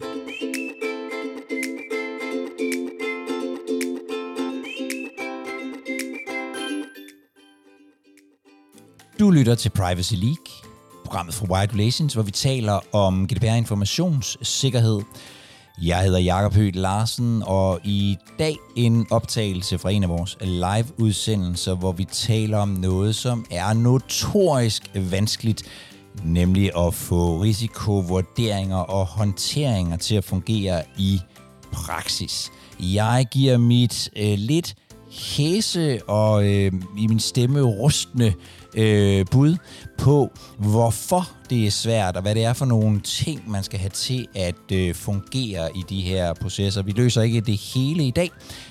Du lytter til Privacy League, programmet fra White Relations, hvor vi taler om GDPR informationssikkerhed. Jeg hedder Jakob Høgh Larsen, og i dag en optagelse fra en af vores live-udsendelser, hvor vi taler om noget, som er notorisk vanskeligt, nemlig at få risikovurderinger og håndteringer til at fungere i praksis. Jeg giver mit øh, lidt hæse og øh, i min stemme rustende øh, bud på, hvorfor det er svært, og hvad det er for nogle ting, man skal have til at øh, fungere i de her processer. Vi løser ikke det hele i dag,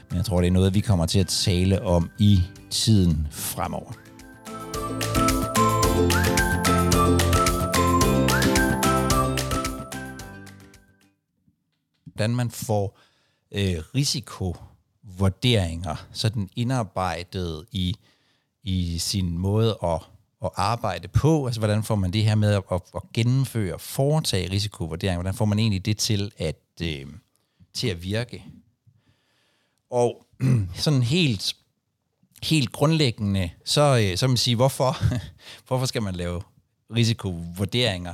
men jeg tror, det er noget, vi kommer til at tale om i tiden fremover. Hvordan man får øh, risikovurderinger sådan indarbejdet i i sin måde at, at arbejde på? Altså, hvordan får man det her med at, at, at gennemføre, foretage risikovurderinger? Hvordan får man egentlig det til at, øh, til at virke? Og sådan helt, helt grundlæggende, så, øh, så man sige, hvorfor, hvorfor skal man lave risikovurderinger?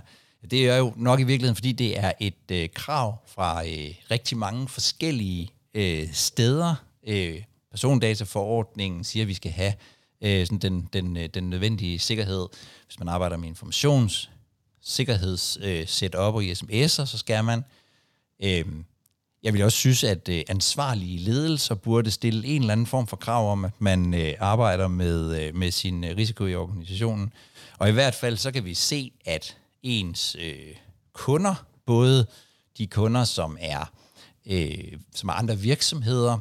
Det er jo nok i virkeligheden, fordi det er et øh, krav fra øh, rigtig mange forskellige øh, steder. Øh, persondataforordningen siger, at vi skal have øh, sådan den, den, øh, den nødvendige sikkerhed. Hvis man arbejder med informations sikkerheds øh, setup og i sms'er, så skal man. Øh, jeg vil også synes, at øh, ansvarlige ledelser burde stille en eller anden form for krav om, at man øh, arbejder med, øh, med sin øh, risiko i organisationen. Og i hvert fald så kan vi se, at ens øh, kunder, både de kunder, som er, øh, som er andre virksomheder,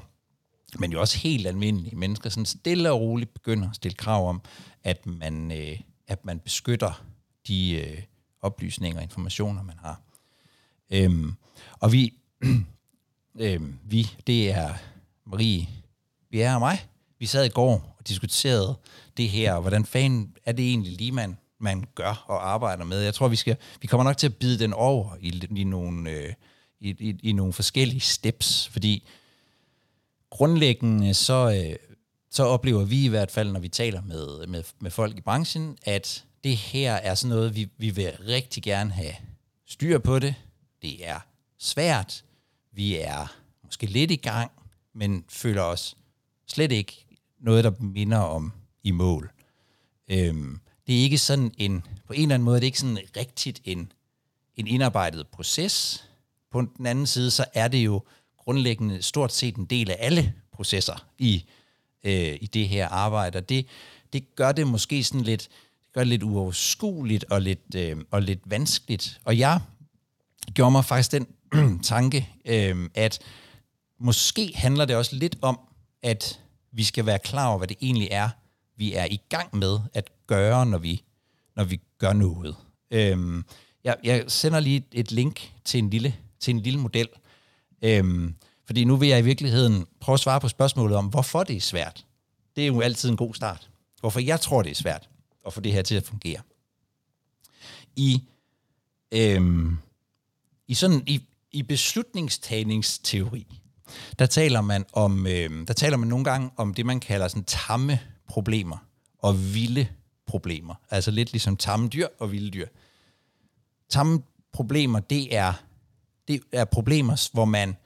men jo også helt almindelige mennesker, sådan stille og roligt begynder at stille krav om, at man, øh, at man beskytter de øh, oplysninger og informationer, man har. Øhm, og vi, øhm, vi, det er Marie, Bjerre og mig. Vi sad i går og diskuterede det her, og hvordan fanden er det egentlig lige, man, man gør og arbejder med. Jeg tror, vi skal, vi kommer nok til at bide den over i, i, nogle, øh, i, i, i nogle forskellige steps, fordi grundlæggende så, øh, så oplever vi i hvert fald, når vi taler med, med, med folk i branchen, at det her er sådan noget, vi, vi vil rigtig gerne have styr på det. Det er svært. Vi er måske lidt i gang, men føler os slet ikke noget, der minder om i mål. Øhm, det er ikke sådan en, på en eller anden måde, det er ikke sådan rigtigt en, en indarbejdet proces. På den anden side, så er det jo grundlæggende stort set en del af alle processer i, øh, i det her arbejde. Og det, det gør det måske sådan lidt, det gør det lidt uoverskueligt og lidt, øh, og lidt vanskeligt. Og jeg gjorde mig faktisk den tanke, øh, at måske handler det også lidt om, at vi skal være klar over, hvad det egentlig er, vi er i gang med at gøre, når vi, når vi gør noget. Øhm, jeg, jeg sender lige et link til en lille, til en lille model, Øhm, fordi nu vil jeg i virkeligheden prøve at svare på spørgsmålet om, hvorfor det er svært. Det er jo altid en god start. Hvorfor jeg tror, det er svært at få det her til at fungere. I, øhm, i, sådan, i, i beslutningstagningsteori, der taler man om, øhm, der taler man nogle gange om det, man kalder sådan tamme problemer og vilde problemer. Altså lidt ligesom tamme dyr og vilde dyr. Tamme problemer, det er det er problemer, hvor man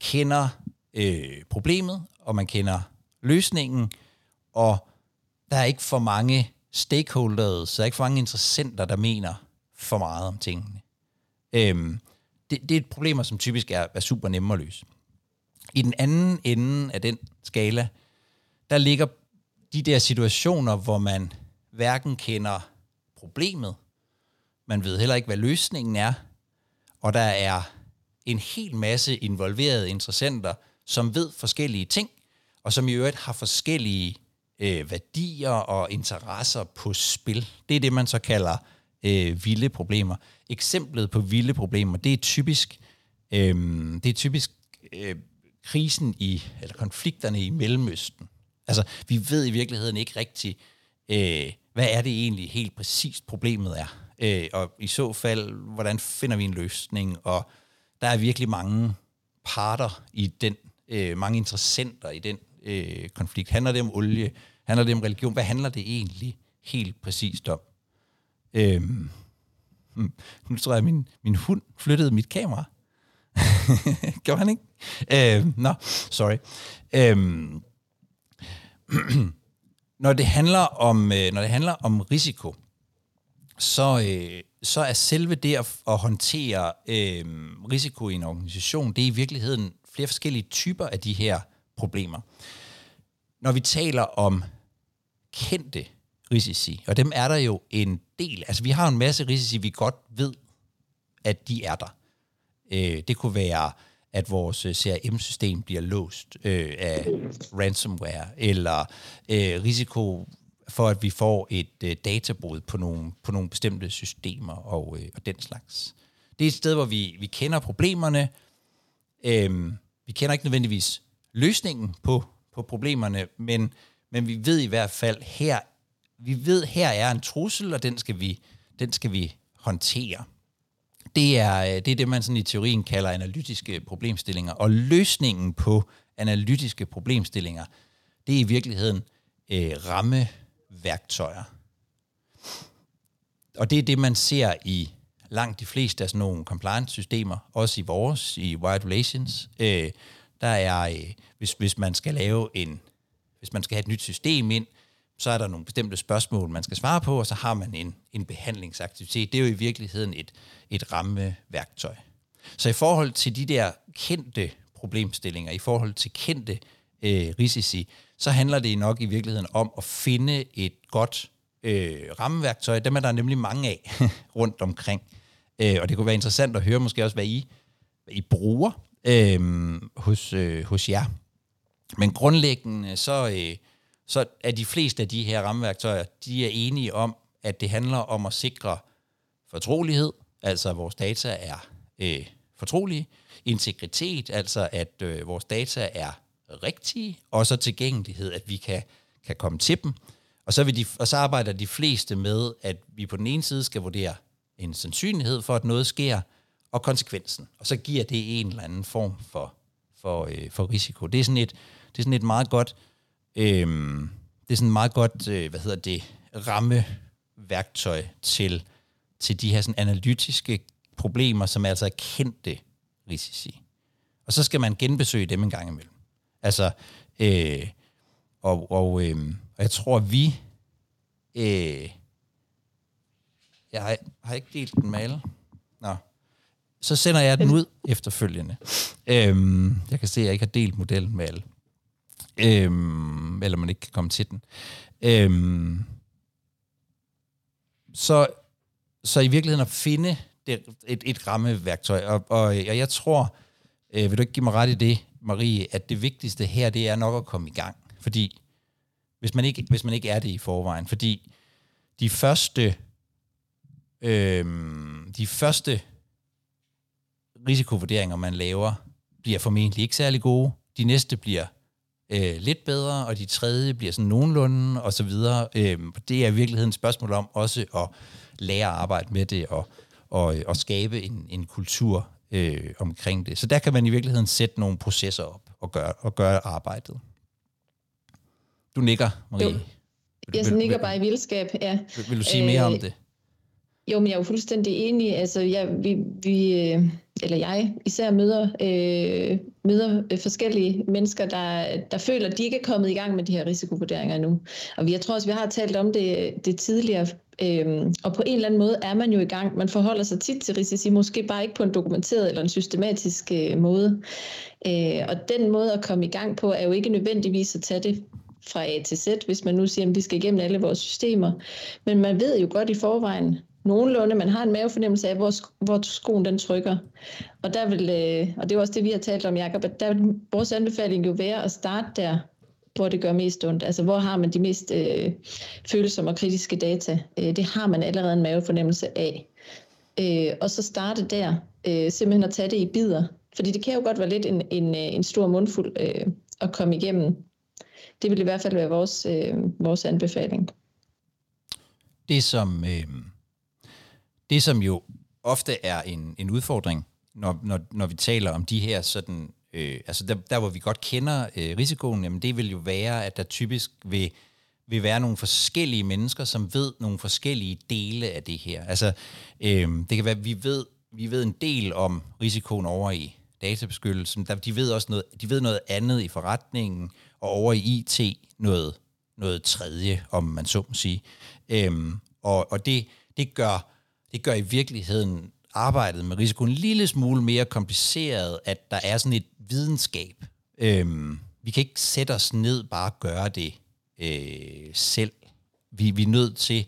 kender øh, problemet, og man kender løsningen, og der er ikke for mange stakeholders, så er ikke for mange interessenter, der mener for meget om tingene. Øhm, det, det er et som typisk er, er super nemme at løse. I den anden ende af den skala, der ligger de der situationer, hvor man hverken kender problemet, man ved heller ikke, hvad løsningen er, og der er en hel masse involverede interessenter, som ved forskellige ting, og som i øvrigt har forskellige øh, værdier og interesser på spil. Det er det, man så kalder øh, vilde problemer. Eksemplet på vilde problemer, det er typisk, øh, det er typisk øh, krisen i, eller konflikterne i Mellemøsten. Altså, vi ved i virkeligheden ikke rigtigt, øh, hvad er det egentlig helt præcist problemet er. Øh, og i så fald, hvordan finder vi en løsning, og der er virkelig mange parter i den, øh, mange interessenter i den øh, konflikt. Handler det om olie? Handler det om religion? Hvad handler det egentlig helt præcist om? Øhm, hmm, nu tror jeg, at min, min hund flyttede mit kamera. Gjorde han ikke? Øh, Nå, no, sorry. Øhm, når det handler om øh, når det handler om risiko, så, øh, så er selve det at, at håndtere øh, risiko i en organisation, det er i virkeligheden flere forskellige typer af de her problemer. Når vi taler om kendte risici, og dem er der jo en del. Altså vi har en masse risici, vi godt ved, at de er der. Øh, det kunne være, at vores øh, CRM-system bliver låst øh, af ransomware, eller øh, risiko for, at vi får et øh, databrud på nogle, på nogle bestemte systemer og, øh, og den slags. Det er et sted, hvor vi, vi kender problemerne. Øh, vi kender ikke nødvendigvis løsningen på, på problemerne, men, men vi ved i hvert fald, her vi ved, her er en trussel, og den skal vi, den skal vi håndtere. Det er, øh, det er det, man sådan i teorien kalder analytiske problemstillinger. Og løsningen på analytiske problemstillinger, det er i virkeligheden øh, rammeværktøjer. Og det er det, man ser i langt de fleste af sådan nogle compliance-systemer, også i vores, i Wired Relations. Øh, der er, øh, hvis, hvis man skal lave en, hvis man skal have et nyt system ind, så er der nogle bestemte spørgsmål, man skal svare på, og så har man en, en behandlingsaktivitet. Det er jo i virkeligheden et, et rammeværktøj. Så i forhold til de der kendte problemstillinger, i forhold til kendte øh, risici, så handler det nok i virkeligheden om at finde et godt øh, rammeværktøj. Dem er der nemlig mange af rundt omkring. Øh, og det kunne være interessant at høre måske også, hvad I, hvad I bruger øh, hos, øh, hos jer. Men grundlæggende så... Øh, så er de fleste af de her rammeværktøjer, de er enige om, at det handler om at sikre fortrolighed, altså at vores data er øh, fortrolige, integritet, altså at øh, vores data er rigtige, og så tilgængelighed, at vi kan, kan komme til dem. Og så, vil de, og så arbejder de fleste med, at vi på den ene side skal vurdere en sandsynlighed for, at noget sker, og konsekvensen. Og så giver det en eller anden form for, for, øh, for risiko. Det er sådan et, det er sådan et meget godt Øhm, det er sådan meget godt, øh, hvad hedder det, rammeværktøj til, til de her sådan analytiske problemer, som er altså kendte risici. Og så skal man genbesøge dem en gang imellem. Altså, øh, og, og, øh, og jeg tror, vi... Øh, jeg har, har ikke delt den med alle. Nå. Så sender jeg den ud efterfølgende. Øhm, jeg kan se, at jeg ikke har delt modellen med alle øhm, eller man ikke kan komme til den. Øhm, så, så i virkeligheden at finde det, et, et rammeværktøj, og, og, og jeg tror, øh, vil du ikke give mig ret i det, Marie, at det vigtigste her, det er nok at komme i gang. Fordi, hvis man ikke, hvis man ikke er det i forvejen, fordi de første, øh, de første risikovurderinger, man laver, bliver formentlig ikke særlig gode. De næste bliver øh, lidt bedre, og de tredje bliver sådan nogenlunde, og så videre. Øh, det er i virkeligheden et spørgsmål om også at lære at arbejde med det, og, og, og skabe en, en kultur øh, omkring det. Så der kan man i virkeligheden sætte nogle processer op og gøre, og gøre arbejdet. Du nikker, Marie. Jo. Jeg vil, nikker bare i vildskab, ja. Vil, vil du sige mere øh, om det? Jo, men jeg er jo fuldstændig enig. Altså, jeg, vi, vi, øh, eller jeg især møder, øh, møder øh, forskellige mennesker, der, der føler, at de ikke er kommet i gang med de her risikovurderinger endnu. Og jeg tror også, vi har talt om det, det tidligere, Øhm, og på en eller anden måde er man jo i gang. Man forholder sig tit til risici, måske bare ikke på en dokumenteret eller en systematisk øh, måde. Øh, og den måde at komme i gang på, er jo ikke nødvendigvis at tage det fra A til Z, hvis man nu siger, at vi skal igennem alle vores systemer. Men man ved jo godt i forvejen, nogenlunde, man har en mavefornemmelse af, hvor, hvor skoen den trykker. Og, der vil, øh, og det er også det, vi har talt om, Jacob, at der vil vores anbefaling jo være at starte der, hvor det gør mest ondt. Altså, hvor har man de mest øh, følsomme og kritiske data? Øh, det har man allerede en mavefornemmelse af. Øh, og så starte der, øh, simpelthen at tage det i bidder. Fordi det kan jo godt være lidt en, en, øh, en stor mundfuld øh, at komme igennem. Det vil i hvert fald være vores, øh, vores anbefaling. Det som... Øh det, som jo ofte er en, en udfordring når, når, når vi taler om de her sådan, øh, altså der, der hvor vi godt kender øh, risikoen, jamen det vil jo være, at der typisk vil, vil være nogle forskellige mennesker, som ved nogle forskellige dele af det her. Altså øh, det kan være, at vi ved, vi ved en del om risikoen over i databeskyttelsen. Der, de ved også noget, de ved noget andet i forretningen, og over i IT noget, noget tredje, om man så må sige. Øhm, og og det, det, gør, det gør i virkeligheden arbejdet med risikoen en lille smule mere kompliceret, at der er sådan et videnskab. Øhm, vi kan ikke sætte os ned bare og gøre det øh, selv. Vi, vi er nødt til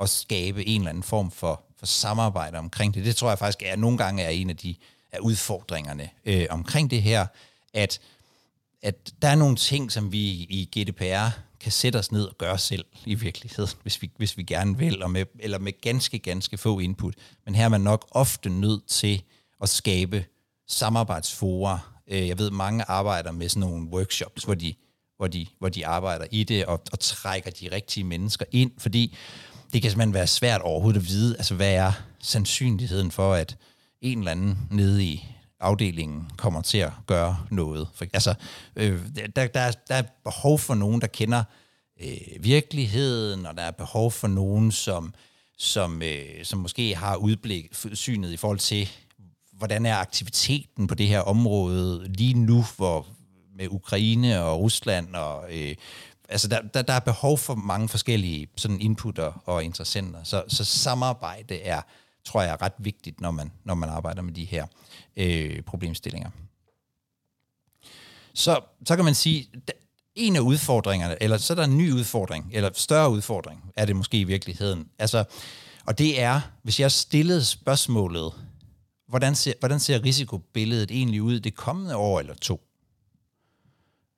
at skabe en eller anden form for, for samarbejde omkring det. Det tror jeg faktisk er nogle gange er en af de af udfordringerne øh, omkring det her, at, at der er nogle ting, som vi i GDPR kan sætte os ned og gøre selv i virkeligheden, hvis vi, hvis vi gerne vil, og med, eller med ganske, ganske få input. Men her er man nok ofte nødt til at skabe samarbejdsfora. Øh, jeg ved, mange arbejder med sådan nogle workshops, hvor de, hvor de, hvor de arbejder i det og, og trækker de rigtige mennesker ind, fordi det kan simpelthen være svært overhovedet at vide, altså hvad er sandsynligheden for, at en eller anden nede i afdelingen kommer til at gøre noget. For, altså, øh, der, der, der er behov for nogen, der kender øh, virkeligheden, og der er behov for nogen, som, som, øh, som måske har udblik synet i forhold til, hvordan er aktiviteten på det her område lige nu, hvor med Ukraine og Rusland og øh, altså der, der, der er behov for mange forskellige sådan inputter og interessenter. Så, så samarbejde er tror jeg er ret vigtigt, når man, når man arbejder med de her øh, problemstillinger. Så, så kan man sige, en af udfordringerne, eller så er der en ny udfordring, eller større udfordring, er det måske i virkeligheden. Altså, og det er, hvis jeg stillede spørgsmålet, hvordan ser, hvordan ser risikobilledet egentlig ud det kommende år eller to?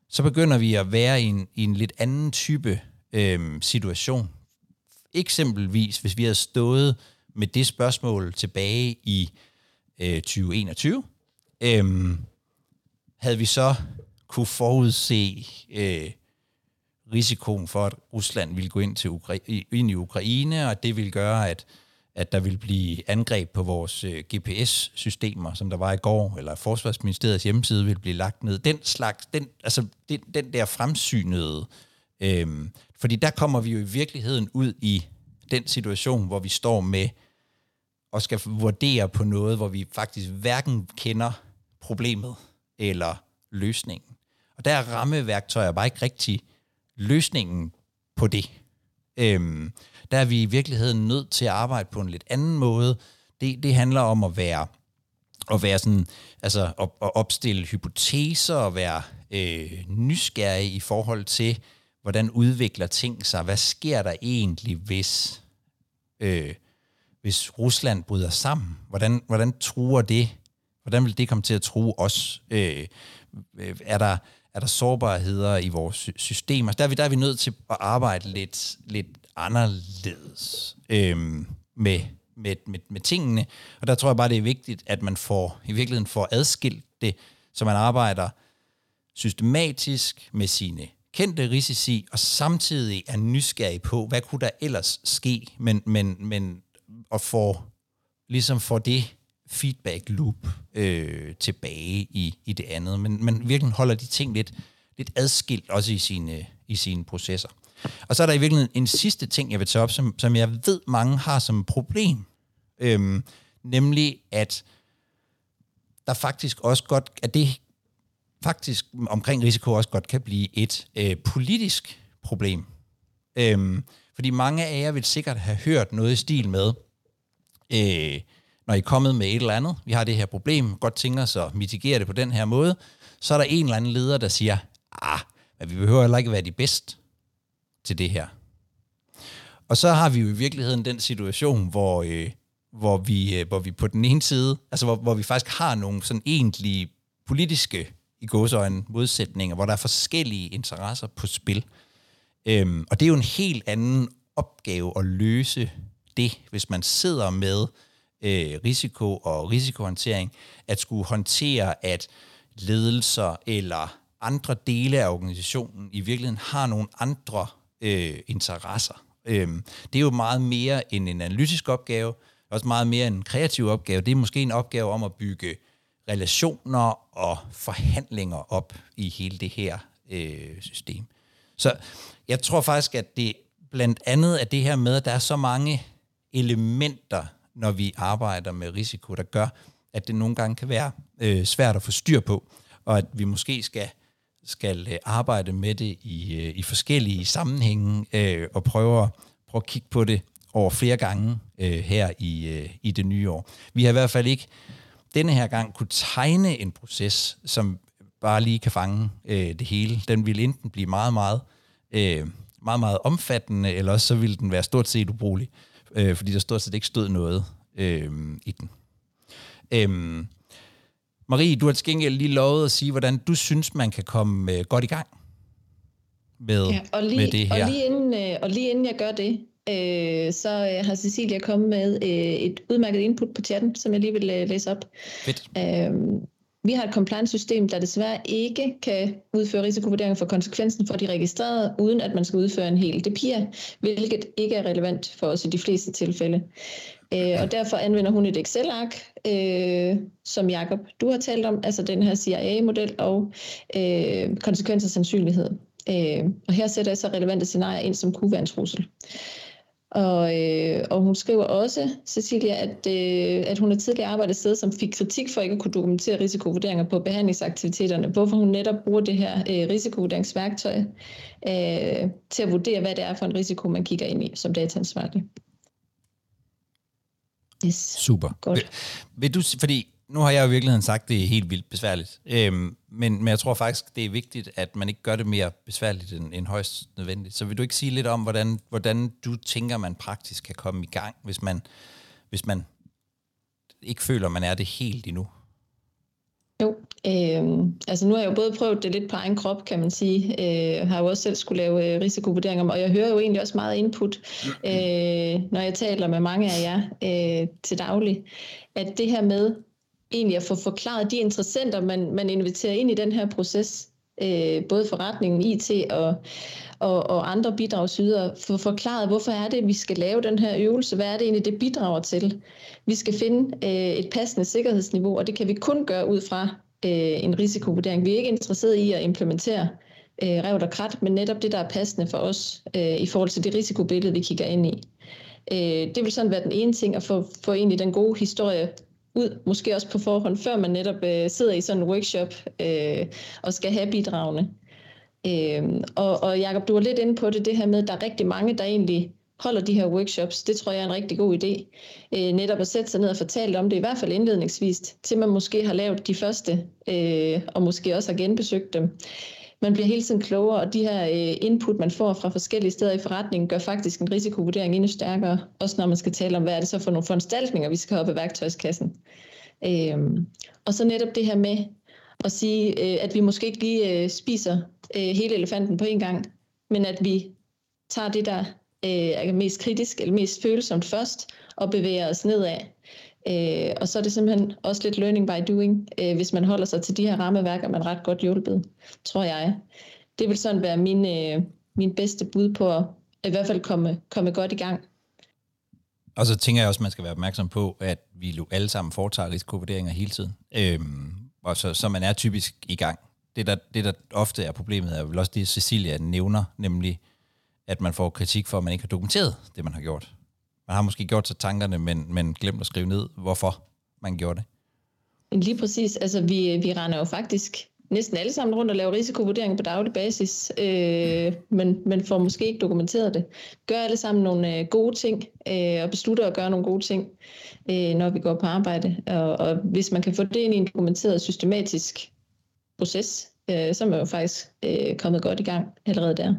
Så begynder vi at være i en, i en lidt anden type øh, situation. Eksempelvis, hvis vi havde stået med det spørgsmål tilbage i øh, 2021, øhm, havde vi så kunne forudse øh, risikoen for, at Rusland ville gå ind, til Ukra- ind i Ukraine, og det ville gøre, at, at der ville blive angreb på vores øh, GPS-systemer, som der var i går, eller Forsvarsministeriets hjemmeside ville blive lagt ned. Den slags, den, altså den, den der fremsynede, øh, fordi der kommer vi jo i virkeligheden ud i den situation, hvor vi står med og skal vurdere på noget, hvor vi faktisk hverken kender problemet eller løsningen. Og der er rammeværktøjer bare ikke rigtig løsningen på det. Øhm, der er vi i virkeligheden nødt til at arbejde på en lidt anden måde. Det, det handler om at være at være sådan, altså op, at opstille hypoteser og være øh, nysgerrig i forhold til, hvordan udvikler ting sig? Hvad sker der egentlig, hvis øh, hvis Rusland bryder sammen? Hvordan, hvordan truer det? Hvordan vil det komme til at true os? Øh, øh er, der, er der sårbarheder i vores systemer? Altså, der er vi, der er vi nødt til at arbejde lidt, lidt anderledes øh, med, med, med, med tingene. Og der tror jeg bare, det er vigtigt, at man får i virkeligheden får adskilt det, så man arbejder systematisk med sine kendte risici, og samtidig er nysgerrig på, hvad kunne der ellers ske, men, men, men og får, ligesom får det feedback loop øh, tilbage i, i det andet. Men man virkelig holder de ting lidt, lidt adskilt også i sine, i sine processer. Og så er der i virkeligheden en sidste ting, jeg vil tage op, som, som jeg ved, mange har som problem. Øhm, nemlig, at der faktisk også godt, at det faktisk omkring risiko også godt kan blive et øh, politisk problem. Øhm, fordi mange af jer vil sikkert have hørt noget i stil med, øh, når I er kommet med et eller andet, vi har det her problem, godt tænker os at mitigere det på den her måde, så er der en eller anden leder, der siger, ah, men vi behøver heller ikke være de bedste til det her. Og så har vi jo i virkeligheden den situation, hvor, øh, hvor, vi, øh, hvor vi på den ene side, altså hvor, hvor vi faktisk har nogle sådan egentlige politiske i gåsøjne modsætninger, hvor der er forskellige interesser på spil. Øhm, og det er jo en helt anden opgave at løse det, hvis man sidder med øh, risiko og risikohåndtering, at skulle håndtere, at ledelser eller andre dele af organisationen i virkeligheden har nogle andre øh, interesser. Øhm, det er jo meget mere end en analytisk opgave, også meget mere end en kreativ opgave. Det er måske en opgave om at bygge relationer og forhandlinger op i hele det her øh, system. Så jeg tror faktisk, at det blandt andet er det her med, at der er så mange elementer, når vi arbejder med risiko, der gør, at det nogle gange kan være øh, svært at få styr på, og at vi måske skal skal øh, arbejde med det i, øh, i forskellige sammenhænge øh, og prøve at, prøve at kigge på det over flere gange øh, her i, øh, i det nye år. Vi har i hvert fald ikke denne her gang kunne tegne en proces, som bare lige kan fange øh, det hele. Den vil enten blive meget, meget, øh, meget, meget omfattende, eller også så vil den være stort set ubrugelig, øh, fordi der stort set ikke stod noget øh, i den. Øh, Marie, du har til gengæld lige lovet at sige, hvordan du synes, man kan komme øh, godt i gang med, ja, og lige, med det her. Og lige, inden, øh, og lige inden jeg gør det, øh, så øh, har Cecilia kommet med øh, et udmærket input på chatten, som jeg lige vil øh, læse op. Fedt. Øh, vi har et compliance-system, der desværre ikke kan udføre risikovurdering for konsekvensen for de registrerede, uden at man skal udføre en hel DPIA, hvilket ikke er relevant for os i de fleste tilfælde. Øh, og derfor anvender hun et Excel-ark, øh, som Jakob du har talt om, altså den her CIA-model og øh, konsekvens og sandsynlighed. Øh, og her sætter jeg så relevante scenarier ind, som kunne være en trussel. Og, øh, og hun skriver også, Cecilia, at, øh, at hun har tidligere arbejdet et sted, som fik kritik for ikke at kunne dokumentere risikovurderinger på behandlingsaktiviteterne, hvorfor hun netop bruger det her øh, risikovurderingsværktøj øh, til at vurdere, hvad det er for en risiko, man kigger ind i som dataansvarlig. Yes. Super. Godt. Vil, vil du, fordi nu har jeg jo i virkeligheden sagt, at det er helt vildt besværligt. Øhm, men, men jeg tror faktisk, det er vigtigt, at man ikke gør det mere besværligt end, end højst nødvendigt. Så vil du ikke sige lidt om, hvordan, hvordan du tænker, man praktisk kan komme i gang, hvis man, hvis man ikke føler, man er det helt endnu? Jo, øh, altså nu har jeg jo både prøvet det lidt på egen krop, kan man sige. Øh, har jo også selv skulle lave øh, risikovurderinger, og jeg hører jo egentlig også meget input, øh, når jeg taler med mange af jer øh, til daglig, at det her med egentlig at få forklaret de interessenter, man, man inviterer ind i den her proces, øh, både forretningen, IT og, og, og andre bidragsydere, få forklaret, hvorfor er det, vi skal lave den her øvelse, hvad er det egentlig, det bidrager til. Vi skal finde øh, et passende sikkerhedsniveau, og det kan vi kun gøre ud fra øh, en risikovurdering. Vi er ikke interesseret i at implementere øh, revt og krat, men netop det, der er passende for os øh, i forhold til det risikobillede, vi kigger ind i. Øh, det vil sådan være den ene ting, at få, få egentlig den gode historie ud, måske også på forhånd, før man netop øh, sidder i sådan en workshop øh, og skal have bidragene. Øh, og, og Jacob, du var lidt inde på det, det her med, at der er rigtig mange, der egentlig holder de her workshops. Det tror jeg er en rigtig god idé. Øh, netop at sætte sig ned og fortælle om det, i hvert fald indledningsvis, til man måske har lavet de første, øh, og måske også har genbesøgt dem. Man bliver hele tiden klogere, og de her øh, input, man får fra forskellige steder i forretningen, gør faktisk en risikovurdering endnu stærkere, også når man skal tale om, hvad er det så for nogle foranstaltninger, vi skal have op i værktøjskassen. Øh, og så netop det her med at sige, øh, at vi måske ikke lige øh, spiser øh, hele elefanten på en gang, men at vi tager det, der øh, er mest kritisk eller mest følsomt først, og bevæger os nedad. Øh, og så er det simpelthen også lidt learning by doing. Øh, hvis man holder sig til de her rammeværker, man ret godt hjulpet, tror jeg. Det vil sådan være min, øh, min bedste bud på at i hvert fald komme, komme godt i gang. Og så tænker jeg også, at man skal være opmærksom på, at vi jo alle sammen foretager risikovurderinger hele tiden. Øhm, og så, så man er typisk i gang. Det der, det, der ofte er problemet, er vel også det, Cecilia nævner, nemlig, at man får kritik for, at man ikke har dokumenteret det, man har gjort. Man har måske gjort sig tankerne, men, men glemt at skrive ned, hvorfor man gjorde det. Lige præcis. Altså, vi, vi render jo faktisk næsten alle sammen rundt og laver risikovurdering på daglig basis, øh, men, men får måske ikke dokumenteret det. Gør alle sammen nogle øh, gode ting, øh, og beslutter at gøre nogle gode ting, øh, når vi går på arbejde. Og, og hvis man kan få det ind i en dokumenteret systematisk proces, øh, så er man jo faktisk øh, kommet godt i gang allerede der.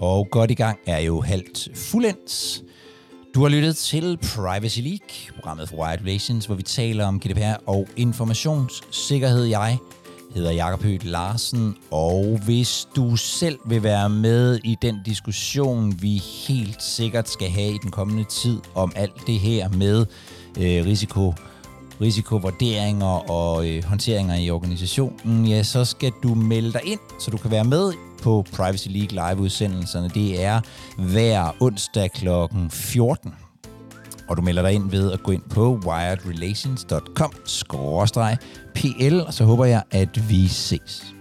Og godt i gang er jo halvt fuldendt. Du har lyttet til Privacy League, programmet for Wired Relations, hvor vi taler om GDPR og informationssikkerhed. Jeg hedder Jakob Høgh Larsen, og hvis du selv vil være med i den diskussion, vi helt sikkert skal have i den kommende tid om alt det her med øh, risiko, risikovurderinger og øh, håndteringer i organisationen, ja, så skal du melde dig ind, så du kan være med på Privacy League live-udsendelserne. Det er hver onsdag kl. 14. og du melder dig ind ved at gå ind på wiredrelations.com-pl, og så håber jeg, at vi ses.